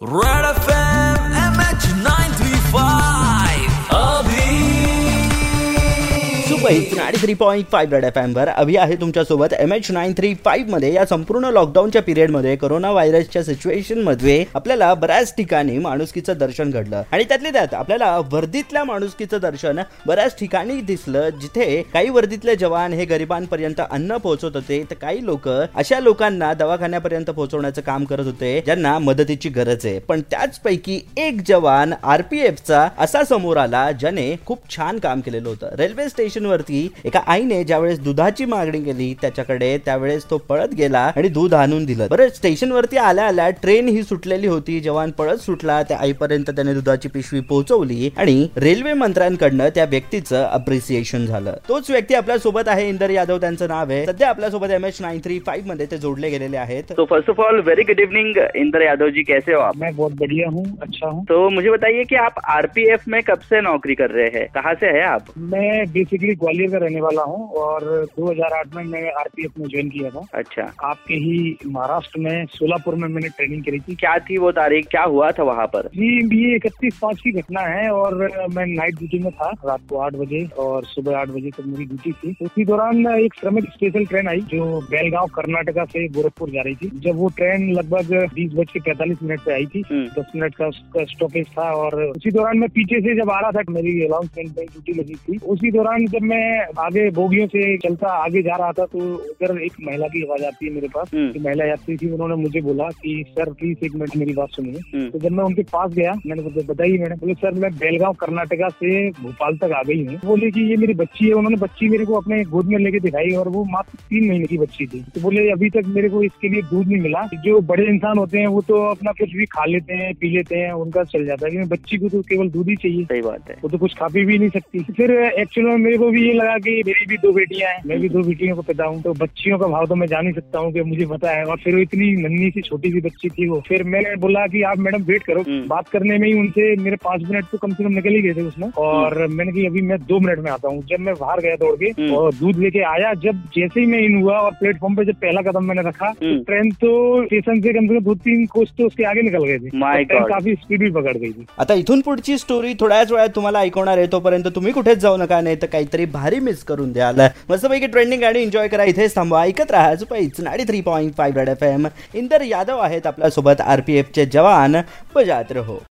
Right affair. अभी ninety three point five red F एमवर अभि आहे तुमच्यासोबत एम एच नाईन थ्री फाईव्हमध्ये या संपूर्ण लॉकडाऊनच्या पिरियडमध्ये कोरोना व्हायरसच्या सिच्युएशनमध्ये आपल्याला बऱ्याच ठिकाणी माणुसकीचं दर्शन घडलं. आणि त्यातले त्यात आपल्याला वर्दीतल्या माणुसकीचं दर्शन बऱ्याच ठिकाणी दिसलं जिथे काही वर्दीतले जवान हे गरिबांपर्यंत अन्न पोहोचवत होते तर काही लोक अशा लोकांना दवाखान्यापर्यंत पोहोचवण्याचं काम करत होते ज्यांना मदतीची गरज आहे. पण त्याचपैकी एक जवान आरपीएफचा असा समोर आला ज्याने खूप छान काम केलेलं होतं. रेल्वे स्टेशन वरती एका आईने ज्यावेळेस दुधाची मागणी केली त्याच्याकडे त्यावेळेस तो पळत गेला आणि दूध आणून दिलं. बरं स्टेशन वरती आल्या आल्या ट्रेन ही सुटलेली होती. जवान पळत सुटला त्या आईपर्यंत त्याने दुधाची पिशवी पोहोचवली आणि रेल्वे मंत्र्यांकडनं त्या व्यक्तीचं अप्रिसिएशन झालं. तोच व्यक्ती आपल्या सोबत आहे इंदर यादव त्यांचं नाव आहे. सध्या आपल्या सोबत M H nine three five मध्ये ते जोडले गेलेले आहेत. तो first of all very good evening Inder Yadav ji कैसे हो आप? मैं बहुत बढ़िया हूँ अच्छा हूँ। तो मुझे बताइए कि आप आरपीएफ में कब से नौकरी कर रहे हैं? कहाँ से है आप? मैं बेसिकली ग्वालियर का रहने वाला हूँ और 2008 में मैंने आरपीएफ में ज्वाइन किया था। अच्छा। आपके ही महाराष्ट्र में सोलापुर में मैंने ट्रेनिंग करी थी। क्या थी वो तारीख? क्या हुआ था वहाँ पर? जी ये इकतीस पाँच की घटना है और मैं नाइट ड्यूटी में था रात को आठ बजे और सुबह आठ बजे तक मेरी ड्यूटी थी। उसी दौरान एक श्रमिक स्पेशल ट्रेन आई जो बेलगांव कर्नाटका से गोरखपुर जा रही थी। जब वो ट्रेन लगभग बीस बज के पैंतालीस मिनट पे आई थी। हम्म। दस मिनट का उसका स्टॉपेज था और उसी दौरान मैं पीछे से जब आ रहा था मेरी अलाउंसमेंट में ड्यूटी लगी थी। उसी दौरान जब मैं आगे बोगियों से चलता आगे जा रहा था तो उधर एक महिला की आवाज़ आती है मेरे पास तो महिला यात्री थी उन्होंने मुझे बोला कि सर प्लीज़ एक मिनट मेरी बात सुनिए। हम्म। तो जब मैं उनके पास गया मैंने बोला बताइए मैंने बोले सर मैं बेलगांव कर्नाटका से भोपाल तक आ गई हूँ। बोले की ये मेरी बच्ची है। उन्होंने बच्ची मेरे को अपने गोद में लेके दिखाई और वो मात्र तीन महीने की बच्ची थी। तो बोले अभी तक मेरे को इसके लिए दूध नहीं मिला। जो बड़े इंसान होते हैं वो तो अपना कुछ भी खा लेते हैं पी लेते हैं उनका चल जाता है। बच्ची को तो केवल दूध ही चाहिए। सही बात है। वो तो कुछ खा पी भी नहीं सकती। फिर एक्चुअल में मेरे को भी ये लगा कि मेरी भी दो बेटियाँ हैं। मैं भी दो बेटियों को पिता हूँ तो बच्चियों का भाव तो मैं जान ही सकता हूँ कि मुझे पता है। और फिर वो इतनी नन्ही सी छोटी सी बच्ची थी वो। फिर मैंने बोला कि आप मैडम वेट करो। हम्म। बात करने में ही उनसे मेरे पाँच मिनट तो कम से कम निकल ही गए थे उसमें। और मैंने कहा अभी मैं दो मिनट में आता हूँ। जब मैं बाहर गया दौड़ के हम्म। और दूध लेके आया जब जैसे ही मैं इन हुआ और प्लेटफॉर्म पे जब पहला कदम मैंने रखा तो हम्म। ट्रेन तो स्टेशन से कम से कम दो तीन कोच तो उसके आगे निकल गए थे। ट्रेन काफ़ी स्पीड भी पकड़ गई थी। आता इथून पुढची स्टोरी थोड्याच वेळात तुम्हाला ऐकवणार आहे तोपर्यंत तुम्ही कुठेच जाऊ नका नाही तर काहीतरी भारी मिस करून द्याल मस्तपैकी ट्रेंडिंग गाडी एन्जॉय करा. इथेच थांबवा. ऐकत राहा. सुपाईच ninety three point five red F M Inder Yadav आहेत आपल्यासोबत आरपीएफचे जवान. बजात रहो.